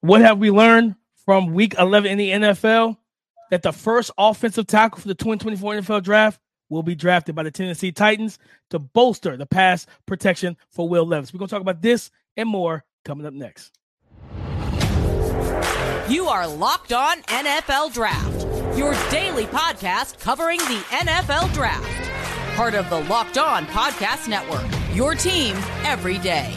What have we learned from week 11 in the NFL? That the first offensive tackle for the 2024 NFL draft will be drafted by the Tennessee Titans to bolster the pass protection for Will Levis. We're going to talk about this and more coming up next. You are Locked On NFL Draft, your daily podcast covering the NFL Draft. Part of the Locked On Podcast Network, your team every day.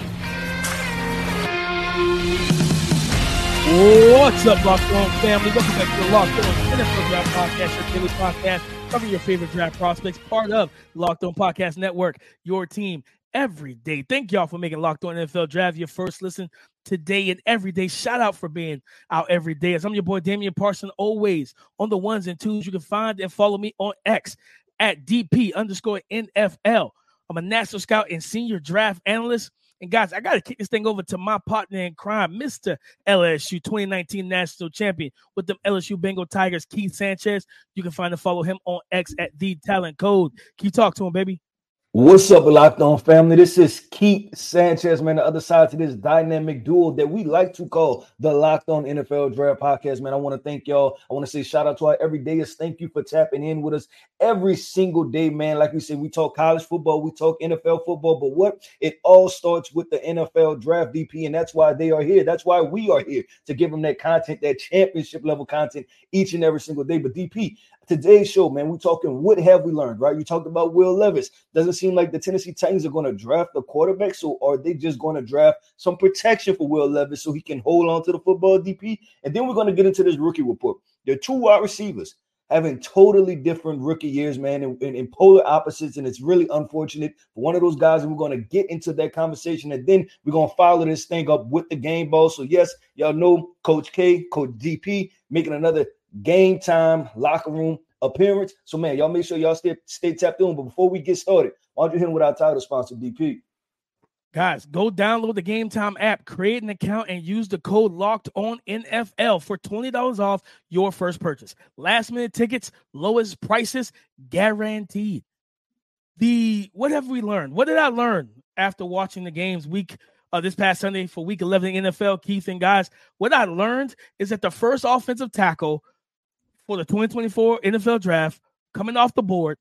What's up, Locked On family? Welcome back to the Locked On NFL Draft Podcast, your daily podcast covering your favorite draft prospects, part of the Locked On Podcast Network, your team every day. Thank y'all for making Locked On NFL Draft your first listen today and every day. Shout out for being out every day. As I'm your boy Damian Parson, always on the ones and twos. You can find and follow me on X at DP underscore NFL. I'm a national scout and senior draft analyst. And guys, I got to kick this thing over to my partner in crime, Mr. LSU 2019 national champion with the LSU Bengal Tigers, Keith Sanchez. You can find and follow him on X at the Talent Code. You talk to him, baby? What's up, Locked On family? This is Keith Sanchez, man. The other side to this dynamic duo that we like to call the Locked On NFL Draft Podcast, man. I want to thank y'all. I want to say shout out to our everydayers. Thank you for tapping in with us every single day, man. Like we said, we talk college football, we talk NFL football, but what it all starts with the NFL Draft DP, and that's why they are here. That's why we are here to give them that content, that championship level content each and every single day. But DP, today's show, man, we're talking what have we learned, right? You talked about Will Levis. Doesn't seem like the Tennessee Titans are going to draft a quarterback, so are they just going to draft some protection for Will Levis so he can hold on to the football DP? And then we're going to get into this rookie report. There are two wide receivers having totally different rookie years, man, and, in polar opposites. And it's really unfortunate for one of those guys. And we're going to get into that conversation. And then we're going to follow this thing up with the game ball. So, yes, y'all know Coach K, Coach DP making another game time locker room appearance. So, man, y'all make sure y'all stay, stay tapped in. But before we get started, why don't you hit with our title sponsor, DP? Guys, go download the Game Time app, create an account, and use the code Locked On NFL for twenty dollars off your first purchase. Last minute tickets, lowest prices guaranteed. The what have we learned? What did I learn after watching the games week uh, this past Sunday for Week Eleven NFL? Keith and guys, what I learned is that the first offensive tackle for the 2024 NFL draft coming off the board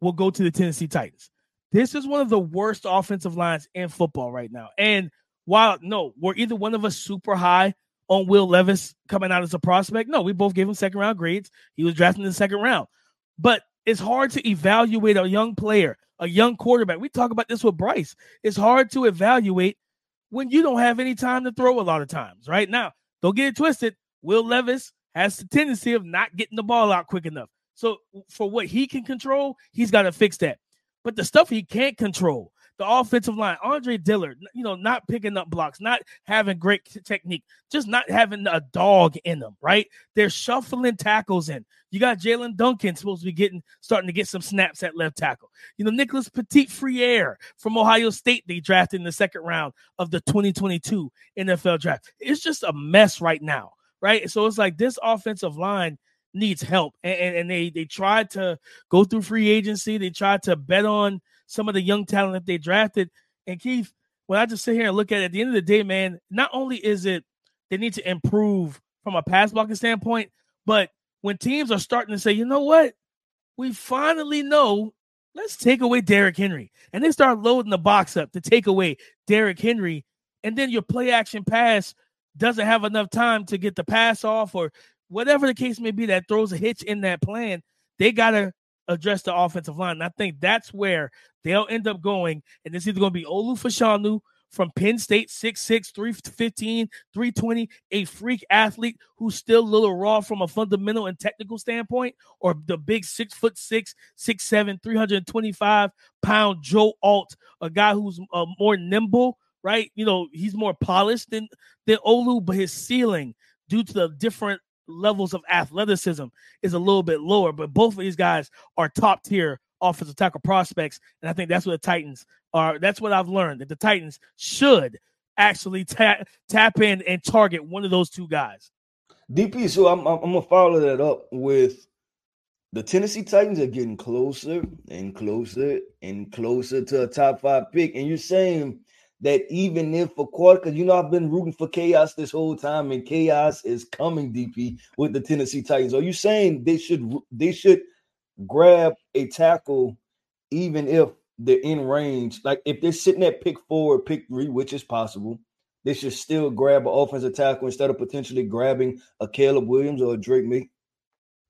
will go to the Tennessee Titans. This is one of the worst offensive lines in football right now. And while no, we're either one of us super high on Will Levis coming out as a prospect. No, we both gave him second round grades. He was drafted in the second round. But it's hard to evaluate a young player, a young quarterback. We talk about this with Bryce. It's hard to evaluate when you don't have any time to throw a lot of times, right? Now, don't get it twisted. Will Levis has the tendency of not getting the ball out quick enough. So for what he can control, he's got to fix that. But the stuff he can't control, the offensive line, Andre Dillard, you know, not picking up blocks, not having great technique, just not having a dog in them, right? They're shuffling tackles in. You got Jaelyn Duncan supposed to be getting starting to get some snaps at left tackle. You know, Nicholas Petit Frere from Ohio State, they drafted in the second round of the 2022 NFL draft. It's just a mess right now right? So it's like this offensive line needs help, and, and, and they they tried to go through free agency. They tried to bet on some of the young talent that they drafted. And Keith, when I just sit here and look at it, at the end of the day, man, not only is it they need to improve from a pass blocking standpoint, but when teams are starting to say, you know what, we finally know let's take away Derrick Henry. And they start loading the box up to take away Derrick Henry. And then your play action pass doesn't have enough time to get the pass off or whatever the case may be that throws a hitch in that plan, they got to address the offensive line. And I think that's where they'll end up going. And it's either going to be Olu Fashanu from Penn State, 6'6, 315, 320, a freak athlete who's still a little raw from a fundamental and technical standpoint, or the big six foot six, six seven, 325 pound Joe Alt, a guy who's uh, more nimble right? You know, he's more polished than than Olu, but his ceiling, due to the different levels of athleticism, is a little bit lower. But both of these guys are top tier offensive tackle prospects, and I think that's what the Titans are. That's what I've learned that the Titans should actually tap tap in and target one of those two guys. DP, so I'm I'm, gonna follow that up with the Tennessee Titans are getting closer and closer and closer to a top five pick, and you're saying that even if a quarter, because you know I've been rooting for chaos this whole time, and chaos is coming, DP, with the Tennessee Titans. Are you saying they should they should grab a tackle even if they're in range? Like if they're sitting at pick four or pick three, which is possible, they should still grab an offensive tackle instead of potentially grabbing a Caleb Williams or a Drake Maye?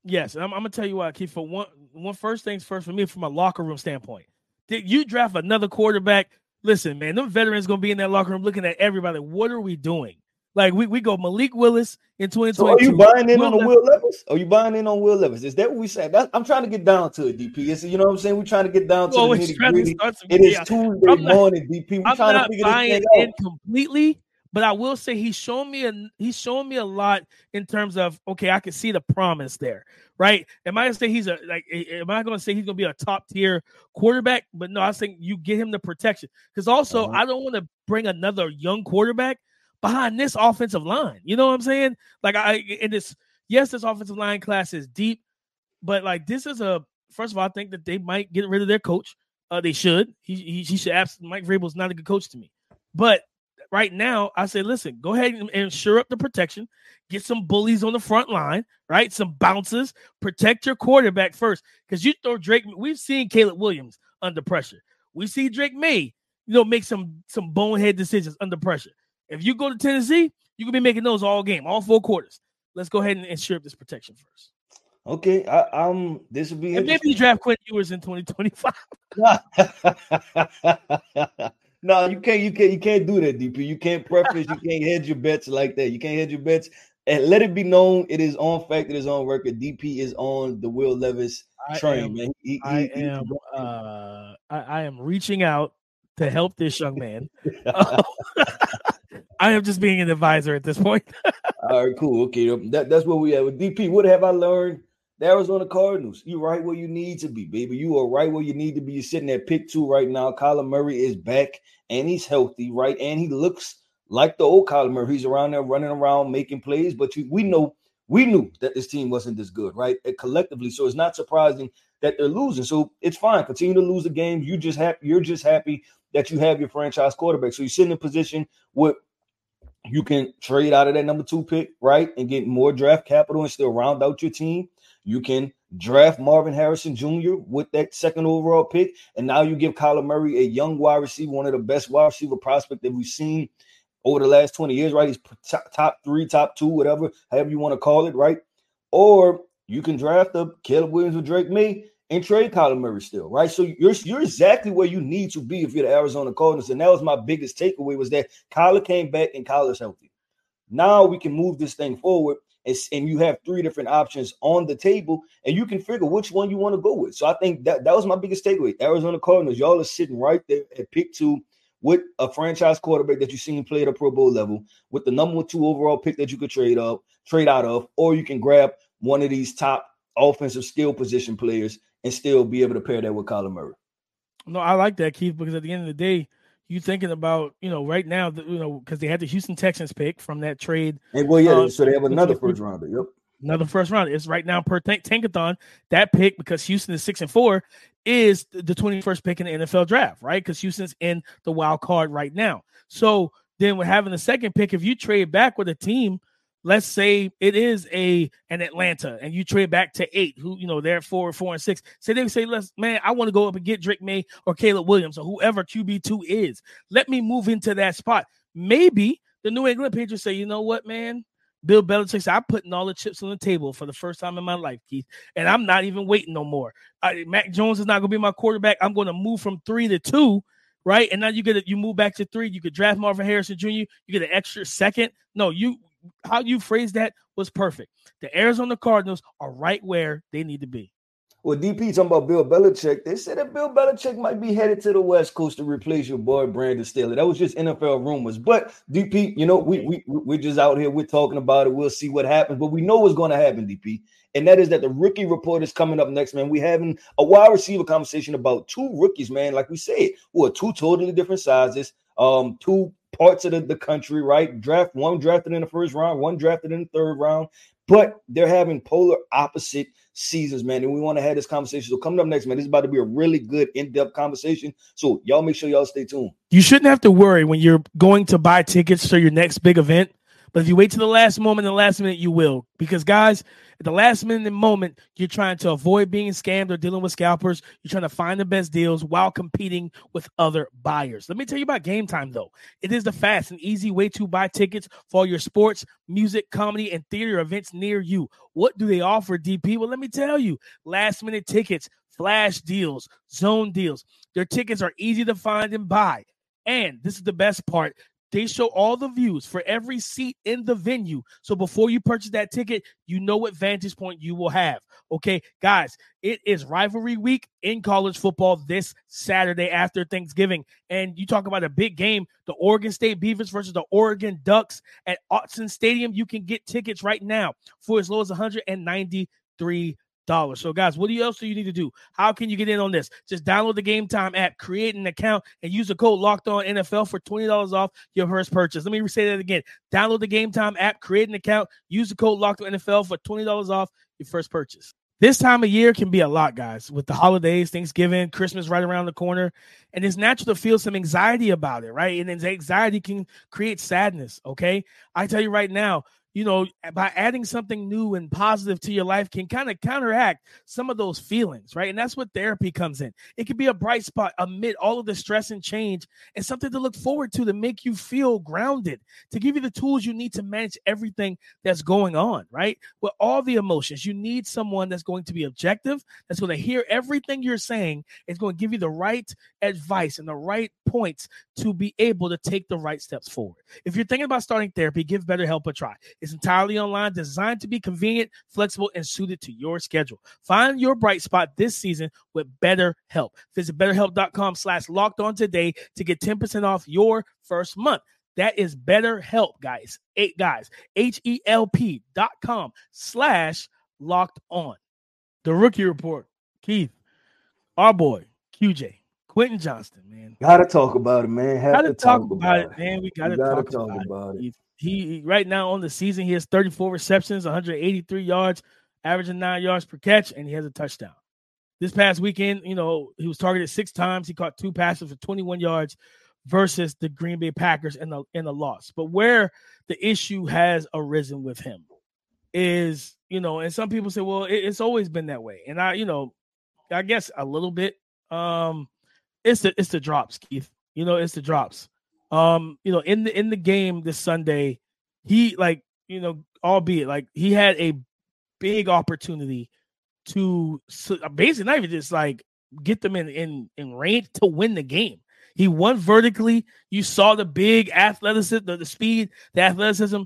Yes, I'm, I'm, gonna tell you what, Keith. For one, one first things first for me, from a locker room standpoint, did you draft another quarterback? Listen, man, them veterans gonna be in that locker room looking at everybody. What are we doing? Like we, we go Malik Willis in 2022. So are you buying in Will on the Will Levis? Are you buying in on Will Levis? Is that what we said? I'm trying to get down to it, DP. It's, you know what I'm saying? We're trying to get down to the nitty gritty. It is Tuesday not, morning, DP. We're I'm trying to figure this thing in completely. But I will say he's shown me a he's shown me a lot in terms of okay, I can see the promise there, right? Am I gonna say he's a like? Am I gonna say he's gonna be a top tier quarterback? But no, I think you get him the protection because also uh-huh. I don't want to bring another young quarterback behind this offensive line. You know what I'm saying? Like I in this yes, this offensive line class is deep, but like this is a first of all, I think that they might get rid of their coach. Uh, they should. He he, he should. Absolutely, Mike Vrabel's not a good coach to me, but right now, I say, listen, go ahead and, and shore up the protection. Get some bullies on the front line, right? Some bounces. Protect your quarterback first. Because you throw Drake, we've seen Caleb Williams under pressure. We see Drake Maye, you know, make some some bonehead decisions under pressure. If you go to Tennessee, you can be making those all game, all four quarters. Let's go ahead and ensure this protection first. Okay, I, am this would be. And maybe you draft Quinn Ewers in 2025. No, you can't. You can't. You can't do that, DP. You can't preface. you can't hedge your bets like that. You can't hedge your bets. And let it be known, it is on fact. It is on record. DP is on the Will Levis train, am, man. He, he, I he, am. Uh, I, I, am reaching out to help this young man. I am just being an advisor at this point. All right, cool. Okay, that, that's what we have with DP. What have I learned? The Arizona Cardinals, you right where you need to be, baby. You are right where you need to be. You're sitting at pick two right now. Kyler Murray is back and he's healthy, right? And he looks like the old Kyler Murray. He's around there running around making plays, but you, we know we knew that this team wasn't this good, right? And collectively, so it's not surprising that they're losing. So it's fine. Continue to lose the game. You just happy. You're just happy that you have your franchise quarterback. So you're sitting in position where you can trade out of that number two pick, right, and get more draft capital and still round out your team. You can draft Marvin Harrison Jr. with that second overall pick, and now you give Kyler Murray a young wide receiver, one of the best wide receiver prospect that we've seen over the last 20 years, right? He's top, top three, top two, whatever, however you want to call it, right? Or you can draft a Caleb Williams or Drake Maye and trade Kyler Murray still, right? So you're you're exactly where you need to be if you're the Arizona Cardinals. And that was my biggest takeaway was that Kyler came back and Kyler's healthy. Now we can move this thing forward and you have three different options on the table, and you can figure which one you want to go with. So I think that that was my biggest takeaway. Arizona Cardinals, y'all are sitting right there at pick two with a franchise quarterback that you've seen play at a Pro Bowl level, with the number two overall pick that you could trade up, trade out of, or you can grab one of these top offensive skill position players and still be able to pair that with Kyler Murray. No, I like that, Keith, because at the end of the day, you thinking about you know right now you know because they had the Houston Texans pick from that trade. And well, yeah, uh, so they have another first rounder. Yep. Another first round. It's right now per tank- tankathon. That pick because Houston is six and four is the 21st pick in the NFL draft, right? Because Houston's in the wild card right now. So then with having the second pick, if you trade back with a team let's say it is a an Atlanta and you trade back to eight, who you know they're four, four and six. Say they say, let's man, I want to go up and get Drake Maye or Caleb Williams or whoever QB two is. Let me move into that spot. Maybe the New England Patriots say, you know what, man. Bill Belichick said, I'm putting all the chips on the table for the first time in my life, Keith, and I'm not even waiting no more. I, Mac Jones is not going to be my quarterback. I'm going to move from three to two, right? And now you get it. You move back to three. You could draft Marvin Harrison Jr. You get an extra second. No, you how you phrased that was perfect. The Arizona Cardinals are right where they need to be. Well, DP talking about Bill Belichick. They said that Bill Belichick might be headed to the West Coast to replace your boy Brandon Staley. That was just NFL rumors. But DP, you know, we we we're just out here. We're talking about it. We'll see what happens. But we know what's going to happen, DP, and that is that the rookie report is coming up next. Man, we having a wide receiver conversation about two rookies, man. Like we said, who are two totally different sizes, um, two parts of the, the country, right? Draft one drafted in the first round, one drafted in the third round, but they're having polar opposite seasons, man. And we want to have this conversation. So coming up next, man, this is about to be a really good in-depth conversation. So y'all make sure y'all stay tuned. You shouldn't have to worry when you're going to buy tickets to your next big event. But if you wait to the last moment, the last minute, you will. Because guys, at the last minute moment, you're trying to avoid being scammed or dealing with scalpers. You're trying to find the best deals while competing with other buyers. Let me tell you about Game Time, though. It is the fast and easy way to buy tickets for your sports, music, comedy, and theater events near you. What do they offer, DP? Well, let me tell you last minute tickets, flash deals, zone deals. Their tickets are easy to find and buy. And this is the best part they show all the views for every seat in the venue. So before you purchase that ticket, you know what vantage point you will have. Okay, guys, it is rivalry week in college football this Saturday after Thanksgiving. And you talk about a big game, the Oregon State Beavers versus the Oregon Ducks at Autzen Stadium. You can get tickets right now for as low as 193 dollars. So, guys, what else do you need to do? How can you get in on this? Just download the Game Time app, create an account, and use the code Locked On NFL for twenty dollars off your first purchase. Let me say that again. Download the Game Time app, create an account, use the code Locked On NFL for twenty dollars off your first purchase. This time of year can be a lot, guys, with the holidays, Thanksgiving, Christmas right around the corner. And it's natural to feel some anxiety about it, right? And anxiety can create sadness, okay? I tell you right now, you know, by adding something new and positive to your life can kind of counteract some of those feelings, right? And that's what therapy comes in. It can be a bright spot amid all of the stress and change and something to look forward to to make you feel grounded, to give you the tools you need to manage everything that's going on, right? With all the emotions, you need someone that's going to be objective, that's going to hear everything you're saying, is going to give you the right advice and the right points to be able to take the right steps forward. If you're thinking about starting therapy, give BetterHelp a try. It's entirely online, designed to be convenient, flexible, and suited to your schedule. Find your bright spot this season with BetterHelp. Visit betterhelp.com slash locked on today to get 10% off your first month. That is BetterHelp, guys. Eight guys. H-E-L-P dot com slash locked on. The rookie report. Keith, our boy, QJ, Quentin Johnston, man. Gotta talk about it, man. Have gotta to talk, talk about, about it, man. We gotta, We gotta talk, talk about, about it. it. He, right now on the season, he has 34 receptions, 183 yards, averaging nine yards per catch, and he has a touchdown. This past weekend, you know, he was targeted six times. He caught two passes for 21 yards versus the Green Bay Packers in the in the loss. But where the issue has arisen with him is, you know, and some people say, well, it, it's always been that way. And I, you know, I guess a little bit. Um, it's the it's the drops, Keith. You know, it's the drops. Um, you know, in the in the game this Sunday, he like, you know, albeit like he had a big opportunity to basically not even just like get them in in in range to win the game. He won vertically. You saw the big athleticism, the, the speed, the athleticism,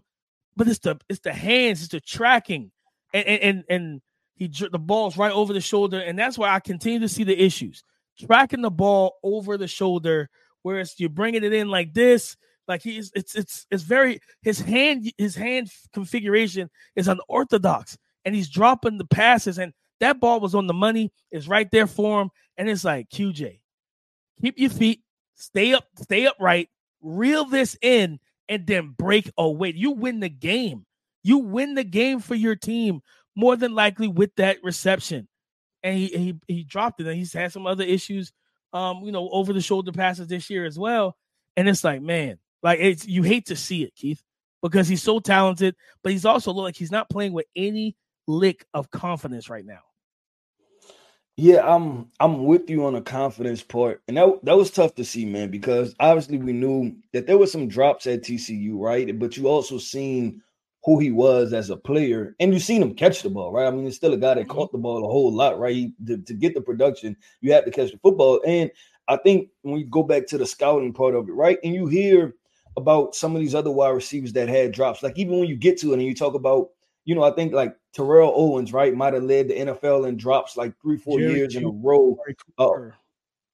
but it's the it's the hands, it's the tracking, and and and, he the ball's right over the shoulder, and that's why I continue to see the issues tracking the ball over the shoulder, whereas you're bringing it in like this. Like he's it's it's it's very his hand his hand configuration is unorthodox, and he's dropping the passes, and that ball was on the money. It's right there for him, and it's like QJ, keep your feet, stay up, stay upright, reel this in, and then break away. You win the game. You win the game for your team more than likely with that reception. And he he he dropped it. And he's had some other issues, um, you know, over the shoulder passes this year as well. And it's like, man, like it's you hate to see it, Keith, because he's so talented, but he's also like he's not playing with any lick of confidence right now. Yeah, I'm I'm with you on the confidence part, and that that was tough to see, man, because obviously we knew that there was some drops at TCU, right? But you also seen who he was as a player, and you've seen him catch the ball, right? I mean, he's still a guy that caught the ball a whole lot, right? He, to, to get the production, you have to catch the football, and I think when we go back to the scouting part of it, right, and you hear about some of these other wide receivers that had drops, like even when you get to it and you talk about you know, I think like Terrell Owens, right, might have led the NFL in drops like three, four Jerry years in a row. Uh,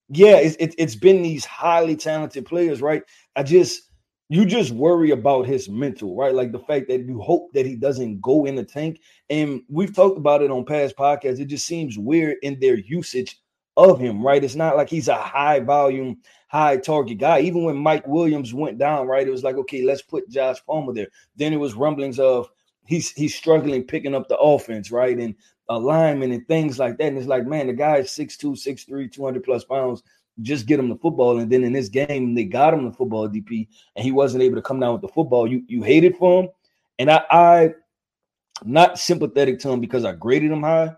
yeah, it's it's been these highly talented players, right? I just you just worry about his mental, right? Like the fact that you hope that he doesn't go in the tank. And we've talked about it on past podcasts. It just seems weird in their usage of him, right? It's not like he's a high volume, high target guy. Even when Mike Williams went down, right, it was like, okay, let's put Josh Palmer there. Then it was rumblings of he's he's struggling picking up the offense, right, and alignment and things like that. And it's like, man, the guy is 6'2", 6'3", 200 plus pounds. Just get him the football, and then in this game they got him the football DP, and he wasn't able to come down with the football. You you hated for him, and I I not sympathetic to him because I graded him high.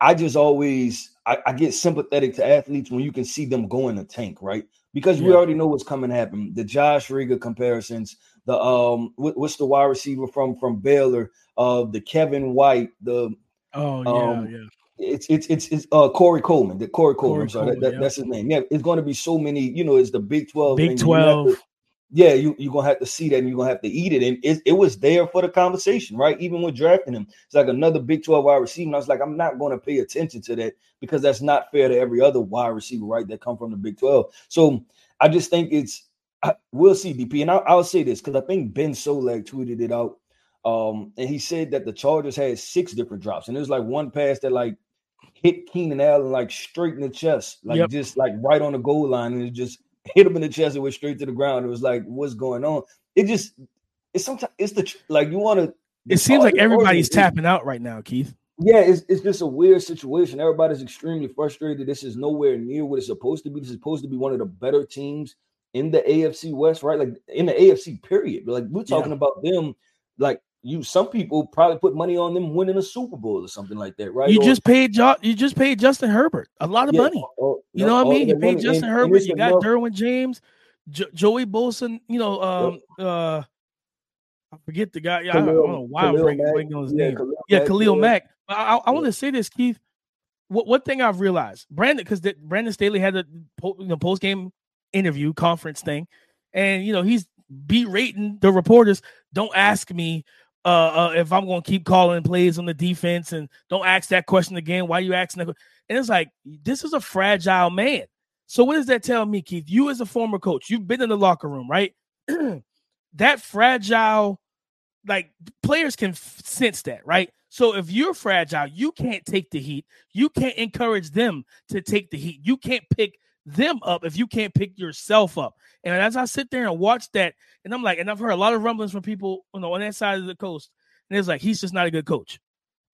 I just always I, I, get sympathetic to athletes when you can see them go in the tank, right? Because yeah. we already know what's coming to happen. The Josh Riga comparisons, the um, what, what's the wide receiver from from Baylor? Uh, the Kevin White, the oh yeah, um, yeah. It's it's it's it's uh Corey Coleman, the Corey Coleman. Corey sorry, Coleman, that, that, yeah. that's his name. Yeah, it's going to be so many. You know, it's the Big Twelve. Big Twelve yeah, you, you're gonna have to see that and you're gonna have to eat it. And it, it was there for the conversation, right? Even with drafting him, it's like another Big 12 wide receiver. And I was like, I'm not gonna pay attention to that because that's not fair to every other wide receiver, right? That come from the Big 12. So I just think it's I, we'll see DP. And I'll, I'll say this because I think Ben Solak tweeted it out. Um, and he said that the Chargers had six different drops, and there's like one pass that like hit Keenan Allen like straight in the chest, like yep. just like right on the goal line, and it just hit him in the chest and went straight to the ground. It was like, what's going on? It just it's sometimes it's the like you want to. It seems like everybody's tapping out right now, Keith. Yeah, it's, it's just a weird situation. Everybody's extremely frustrated. This is nowhere near what it's supposed to be. This is supposed to be one of the better teams in the AFC West, right? Like in the AFC period. Like we're talking yeah. about them like you some people probably put money on them winning a Super Bowl or something like that, right? You or, just paid jo- you just paid Justin Herbert a lot of yeah, money. Or, you know what I mean? You paid Justin and, Herbert. And you got enough. Derwin James, jo- Joey Bosa. You know, um, yep. uh, I forget the guy. Khalil, I don't know why Khalil I'm breaking, breaking his yeah, name. Khalil yeah, Mack, Khalil Mack. I, I, I want to say this, Keith. What one thing I've realized, Brandon, because Brandon Staley had a you know, post game interview conference thing, and you know he's berating the reporters. Don't ask me uh, uh, if I'm going to keep calling plays on the defense and don't ask that question again. Why are you asking that? And it's like, this is a fragile man. So what does that tell me, Keith? You as a former coach, you've been in the locker room, right? that fragile, like players can f- sense that, right? So if you're fragile, you can't take the heat. You can't encourage them to take the heat. You can't pick them up if you can't pick yourself up. And as I sit there and watch that, and I'm like, and I've heard a lot of rumblings from people, you know, on that side of the coast, and it's like he's just not a good coach.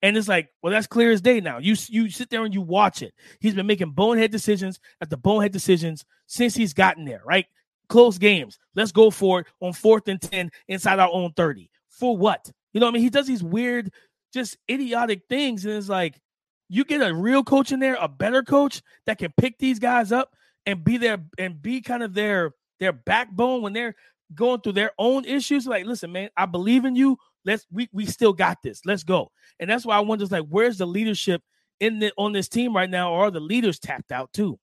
And it's like, well, that's clear as day now. You you sit there and you watch it. He's been making bonehead decisions at the bonehead decisions since he's gotten there, right? Close games. Let's go for it on fourth and 10 inside our own 30. For what? You know what I mean? He does these weird, just idiotic things. And it's like, you get a real coach in there, a better coach that can pick these guys up and be there and be kind of their their backbone when they're going through their own issues. Like, listen, man, I believe in you. Let's we we still got this. Let's go. And that's why I wonder, like, where's the leadership in the on this team right now, or are the leaders tapped out too?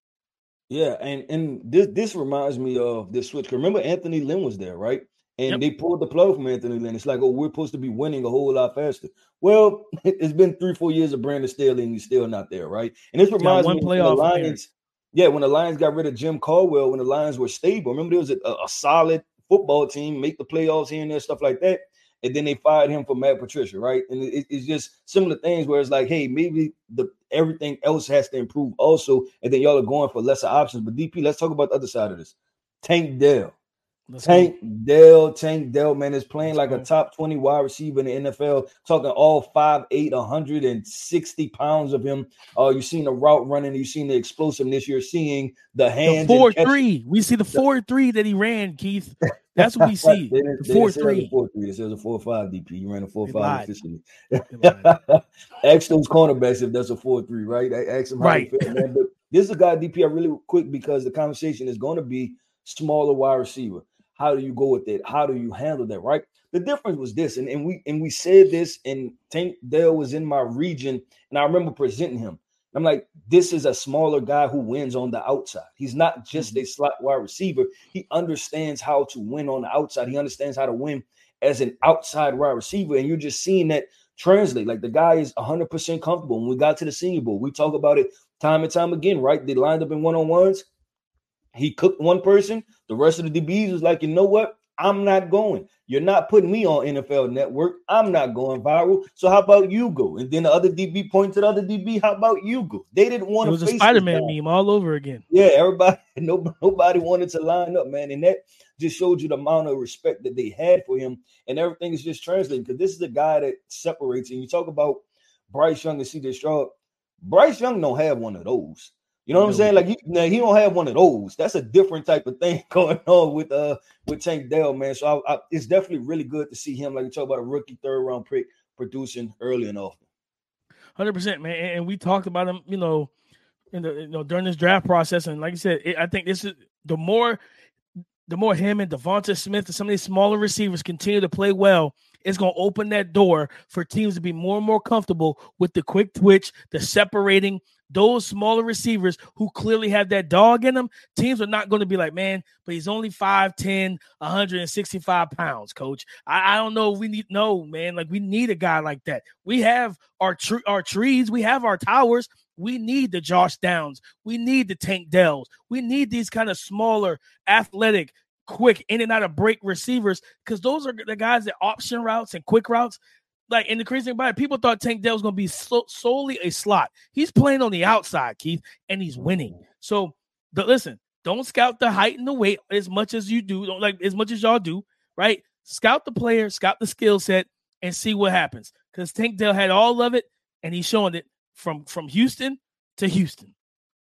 Yeah, and and this this reminds me of this switch. Remember, Anthony Lynn was there, right? And yep. they pulled the plug from Anthony Lynn. It's like, oh, we're supposed to be winning a whole lot faster. Well, it's been three, four years of Brandon Staley, and he's still not there, right? And this reminds me of the Lions. Yeah, when the Lions got rid of Jim Caldwell, when the Lions were stable, remember there was a, a solid football team, make the playoffs here and there, stuff like that. And then they fired him for Matt Patricia, right? And it, it's just similar things where it's like, hey, maybe the everything else has to improve also, and then y'all are going for lesser options. But DP, let's talk about the other side of this. Tank Dell. Let's Tank go. Dell, Tank Dell, man, is playing Let's like go. a top 20 wide receiver in the NFL. Talking all 5'8, 160 pounds of him. Uh, you've seen the route running, you've seen the explosiveness, you're seeing the hands. The 4 3. We see the 4 3 that he ran, Keith. That's what we see. the 4 3. 4 3. It says a 4 5 DP. You ran a 4 5 officially. Ask those cornerbacks if that's a 4 3, right? Ask them right. man. But this is a guy, DP, I really quick because the conversation is going to be smaller wide receiver. How do you go with it? How do you handle that? Right. The difference was this, and, and we and we said this, and Tank Dell was in my region, and I remember presenting him. I'm like, this is a smaller guy who wins on the outside. He's not just mm-hmm. a slot wide receiver. He understands how to win on the outside. He understands how to win as an outside wide receiver. And you're just seeing that translate. Like the guy is 100% comfortable. When we got to the Senior Bowl, we talk about it time and time again, right? They lined up in one on ones. He cooked one person. The rest of the DBs was like, you know what? I'm not going. You're not putting me on NFL Network. I'm not going viral. So how about you go? And then the other DB pointed to the other DB. How about you go? They didn't want to. It was a Spider-Man meme all over again. Yeah, everybody, nobody, nobody wanted to line up, man, and that just showed you the amount of respect that they had for him, and everything is just translating because this is a guy that separates. And you talk about Bryce Young and C.J. Stroud. Bryce Young don't have one of those. You know what I'm saying? Like he, now he don't have one of those. That's a different type of thing going on with uh with Tank Dell, man. So I, I, it's definitely really good to see him. Like you talk about a rookie third round pick producing early and often. Hundred percent, man. And we talked about him, you know, in the you know during this draft process. And like I said, it, I think this is the more the more him and Devonta Smith and some of these smaller receivers continue to play well, it's going to open that door for teams to be more and more comfortable with the quick twitch, the separating, those smaller receivers who clearly have that dog in them, teams are not going to be like, man, but he's only 5'10, 165 pounds, coach. I, I don't know. We need no, man. Like, we need a guy like that. We have our tr- our trees, we have our towers. We need the Josh Downs. We need the Tank Dells. We need these kind of smaller, athletic, quick in and out of break receivers because those are the guys that option routes and quick routes like, and the crazy thing about it, people thought Tank Dell was going to be so, solely a slot. He's playing on the outside, Keith, and he's winning. So, the, listen, don't scout the height and the weight as much as you do, don't like as much as y'all do, right? Scout the player, scout the skill set, and see what happens. Because Tank Dell had all of it, and he's showing it from from Houston to Houston.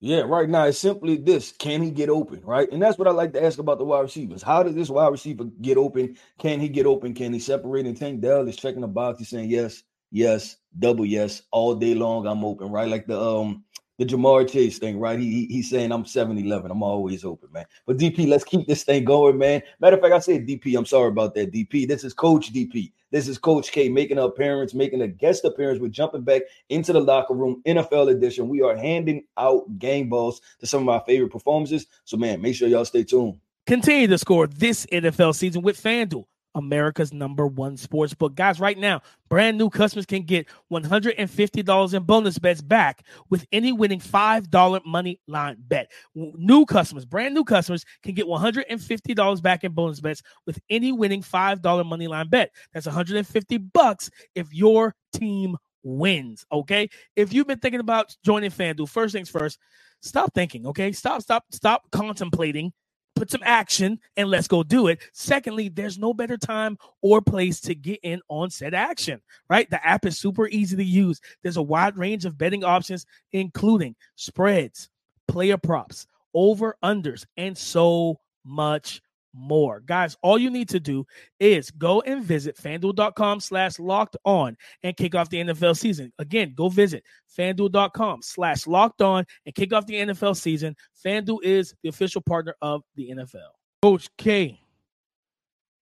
Yeah, right now it's simply this: can he get open? Right, and that's what I like to ask about the wide receivers. How did this wide receiver get open? Can he get open? Can he separate? And Tank Dell is checking the box. He's saying yes, yes, double yes, all day long. I'm open. Right, like the um the Ja'Marr Chase thing, right? He, he he's saying I'm 7-Eleven. I'm always open, man. But DP, let's keep this thing going, man. Matter of fact, I said DP. I'm sorry about that, DP. This is Coach DP. This is Coach K making an appearance, making a guest appearance. We're jumping back into the locker room, NFL edition. We are handing out game balls to some of my favorite performances. So, man, make sure y'all stay tuned. Continue to score this NFL season with FanDuel America's number one sports book. Guys, right now, brand new customers can get $150 in bonus bets back with any winning $5 money line bet. New customers, brand new customers can get $150 back in bonus bets with any winning $5 money line bet. That's 150 bucks if your team wins, okay? If you've been thinking about joining FanDuel, first things first, stop thinking, okay? Stop stop stop contemplating put some action and let's go do it. Secondly, there's no better time or place to get in on said action, right? The app is super easy to use. There's a wide range of betting options, including spreads, player props, over unders, and so much more. Guys, all you need to do is go and visit fanduel.com slash locked on and kick off the NFL season. Again, go visit fanduel.com slash locked on and kick off the NFL season. Fanduel is the official partner of the NFL. Coach K,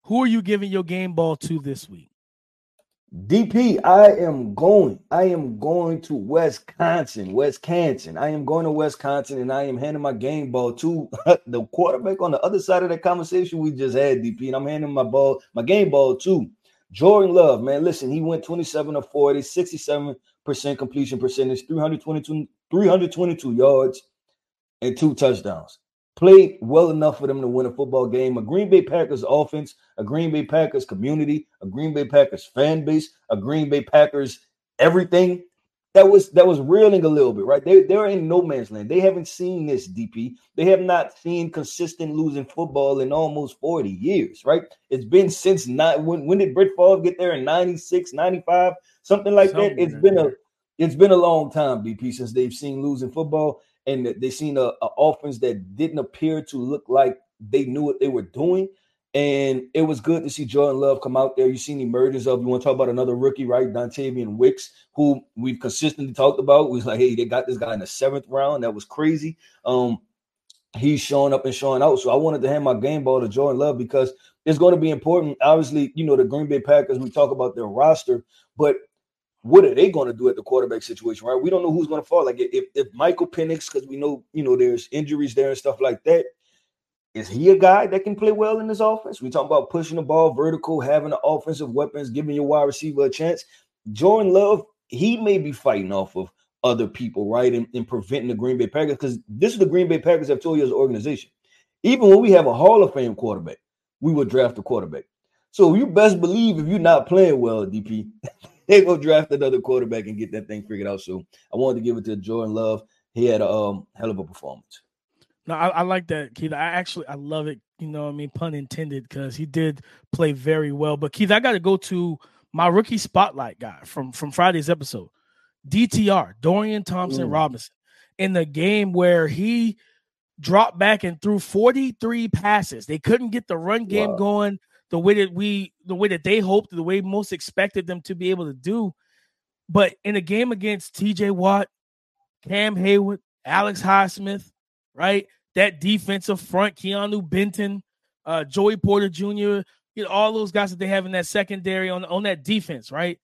who are you giving your game ball to this week? DP, I am going. I am going to Wisconsin. Wisconsin. I am going to Wisconsin and I am handing my game ball to the quarterback on the other side of that conversation we just had, DP. And I'm handing my ball, my game ball to Jordan Love. Man, listen, he went 27 of 40, 67% completion percentage, 322, 322 yards, and two touchdowns played well enough for them to win a football game. A Green Bay Packers offense, a Green Bay Packers community, a Green Bay Packers fan base, a Green Bay Packers everything. That was that was reeling a little bit, right? They they're in no man's land. They haven't seen this DP. They have not seen consistent losing football in almost 40 years, right? It's been since not when when did Brett Favre get there in 96, 95, something like something that. It's been a it's been a long time, DP, since they've seen losing football and they seen a, a offense that didn't appear to look like they knew what they were doing. And it was good to see Jordan Love come out there. You've seen emergence of, you want to talk about another rookie, right? Dontayvion Wicks, who we've consistently talked about. We was like, hey, they got this guy in the seventh round. That was crazy. Um, he's showing up and showing out. So I wanted to hand my game ball to Jordan Love because it's going to be important. Obviously, you know, the Green Bay Packers, we talk about their roster, but what are they going to do at the quarterback situation, right? We don't know who's going to fall. Like if, if Michael Penix, because we know, you know, there's injuries there and stuff like that. Is he a guy that can play well in this offense? We talk about pushing the ball vertical, having the offensive weapons, giving your wide receiver a chance. Jordan Love, he may be fighting off of other people, right? And, and preventing the Green Bay Packers because this is the Green Bay Packers have told you as an organization. Even when we have a Hall of Fame quarterback, we would draft a quarterback. So you best believe if you're not playing well, DP, they go draft another quarterback and get that thing figured out. So I wanted to give it to Jordan Love. He had a um, hell of a performance. No, I, I, like that, Keith. I actually I love it. You know, I mean, pun intended, because he did play very well. But Keith, I got to go to my rookie spotlight guy from from Friday's episode, DTR Dorian Thompson mm. Robinson, in the game where he dropped back and threw 43 passes. They couldn't get the run game wow. going the way that we the way that they hoped, the way most expected them to be able to do. But in a game against TJ Watt, Cam Heyward, Alex Highsmith, right? That defensive front, Keanu Benton, uh, Joey Porter Jr., you know, all those guys that they have in that secondary on, on that defense, right?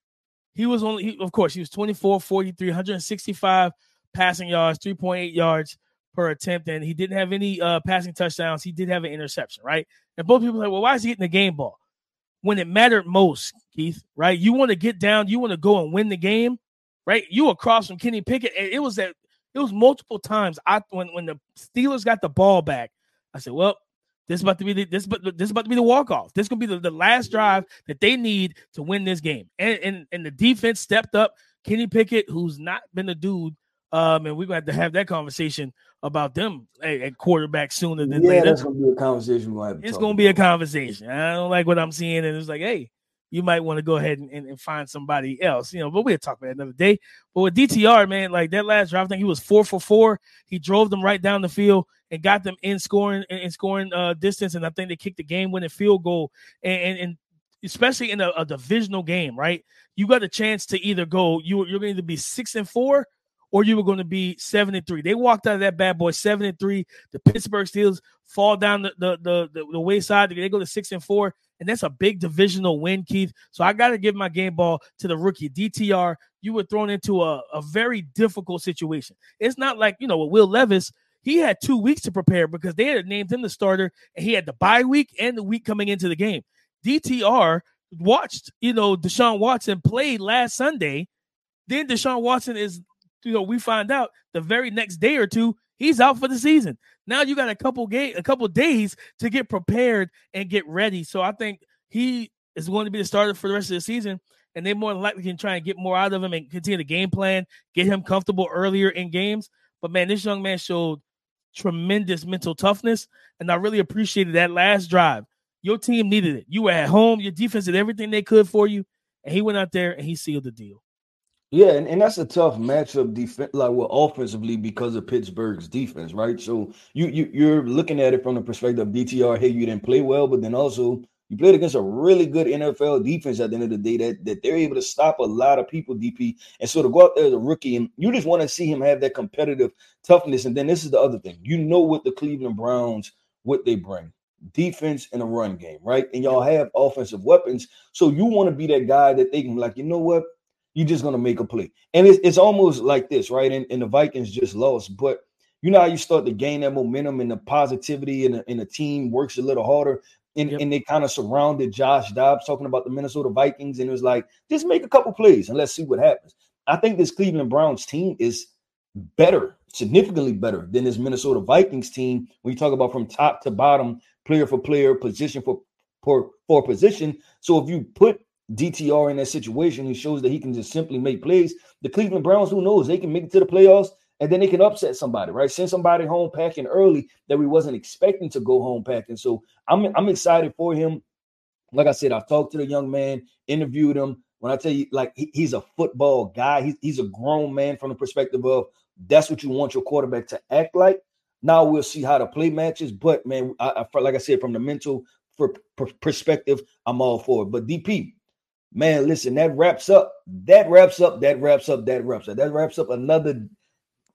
He was only, he, of course, he was 24, 43, 165 passing yards, 3.8 yards per attempt, and he didn't have any uh, passing touchdowns. He did have an interception, right? And both people like, well, why is he getting the game ball? When it mattered most, Keith, right? You want to get down, you want to go and win the game, right? You across from Kenny Pickett. And it was that it was multiple times. I when when the Steelers got the ball back, I said, well, this is about to be the, this but this is about to be the walk off. This is gonna be the, the last drive that they need to win this game. And, and and the defense stepped up. Kenny Pickett, who's not been a dude, um, and we're gonna have to have that conversation about them at, quarterback sooner than yeah, later. that's gonna be a conversation. We'll it's gonna be a conversation. I don't like what I'm seeing, and it's like, hey, you might want to go ahead and, and, and, find somebody else, you know. But we'll talk about it another day. But with DTR, man, like that last drive, I think he was four for four. He drove them right down the field and got them in scoring in scoring uh, distance, and I think they kicked the game winning field goal. And, and, and especially in a, a, divisional game, right? You got a chance to either go you you're going to be six and four or you were going to be seven and three. They walked out of that bad boy seven and three. The Pittsburgh Steelers fall down the the the, the, the wayside. They go to six and four, and that's a big divisional win, Keith. So I got to give my game ball to the rookie DTR. You were thrown into a, a very difficult situation. It's not like you know with Will Levis. He had two weeks to prepare because they had named him the starter, and he had the bye week and the week coming into the game. DTR watched, you know, Deshaun Watson play last Sunday. Then Deshaun Watson is you know, we find out the very next day or two, he's out for the season. Now you got a couple game, a couple days to get prepared and get ready. So I think he is going to be the starter for the rest of the season, and they more than likely can try and get more out of him and continue the game plan, get him comfortable earlier in games. But man, this young man showed tremendous mental toughness, and I really appreciated that last drive. Your team needed it. You were at home. Your defense did everything they could for you, and he went out there and he sealed the deal. Yeah, and, and that's a tough matchup defense like well offensively because of Pittsburgh's defense, right? So you, you you're looking at it from the perspective of DTR, hey, you didn't play well, but then also you played against a really good NFL defense at the end of the day that, that they're able to stop a lot of people, DP. And so to go out there as a rookie, and you just want to see him have that competitive toughness. And then this is the other thing. You know what the Cleveland Browns, what they bring. Defense and a run game, right? And y'all have offensive weapons. So you want to be that guy that they can like, you know what? You're just gonna make a play. And it's, it's almost like this, right? And, and the Vikings just lost, but you know how you start to gain that momentum and the positivity and the, and the team works a little harder. And, yep. and they kind of surrounded Josh Dobbs talking about the Minnesota Vikings, and it was like, just make a couple plays and let's see what happens. I think this Cleveland Browns team is better, significantly better than this Minnesota Vikings team when you talk about from top to bottom, player for player, position for for, for position. So if you put DTR in that situation. He shows that he can just simply make plays. The Cleveland Browns, who knows, they can make it to the playoffs and then they can upset somebody, right? Send somebody home packing early that we wasn't expecting to go home packing. So I'm I'm excited for him. Like I said, I've talked to the young man, interviewed him. When I tell you, like he, he's a football guy, he's, he's a grown man from the perspective of that's what you want your quarterback to act like. Now we'll see how the play matches, but man, I, I like I said, from the mental for, perspective, I'm all for it. But DP, Man, listen, that wraps up. That wraps up. That wraps up. That wraps up. That wraps up another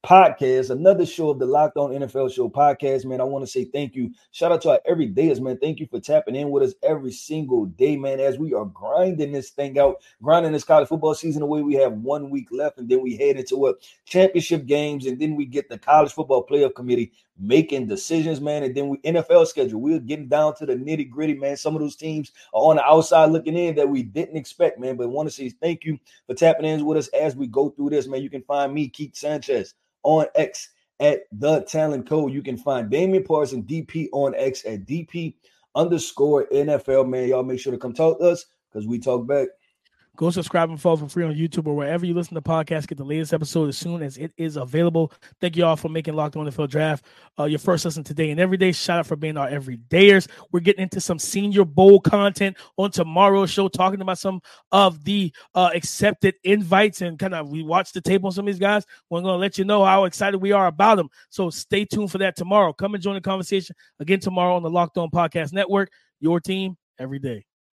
podcast, another show of the Locked On NFL Show podcast, man. I want to say thank you. Shout out to our everydayers, man. Thank you for tapping in with us every single day, man. As we are grinding this thing out, grinding this college football season away. We have one week left, and then we head into what championship games, and then we get the college football playoff committee making decisions, man. And then we NFL schedule. We're getting down to the nitty gritty, man. Some of those teams are on the outside looking in that we didn't expect, man. But want to say thank you for tapping in with us as we go through this, man. You can find me, Keith Sanchez on X at the Talent Code. You can find Damian Parson DP on X at DP underscore NFL. Man, y'all make sure to come talk to us because we talk back. Go subscribe and follow for free on YouTube or wherever you listen to podcasts. Get the latest episode as soon as it is available. Thank you all for making Locked On NFL Draft uh, your first listen today and every day. Shout out for being our everydayers. We're getting into some Senior Bowl content on tomorrow's show, talking about some of the uh, accepted invites and kind of we watched the tape on some of these guys. We're going to let you know how excited we are about them. So stay tuned for that tomorrow. Come and join the conversation again tomorrow on the Locked On Podcast Network. Your team every day.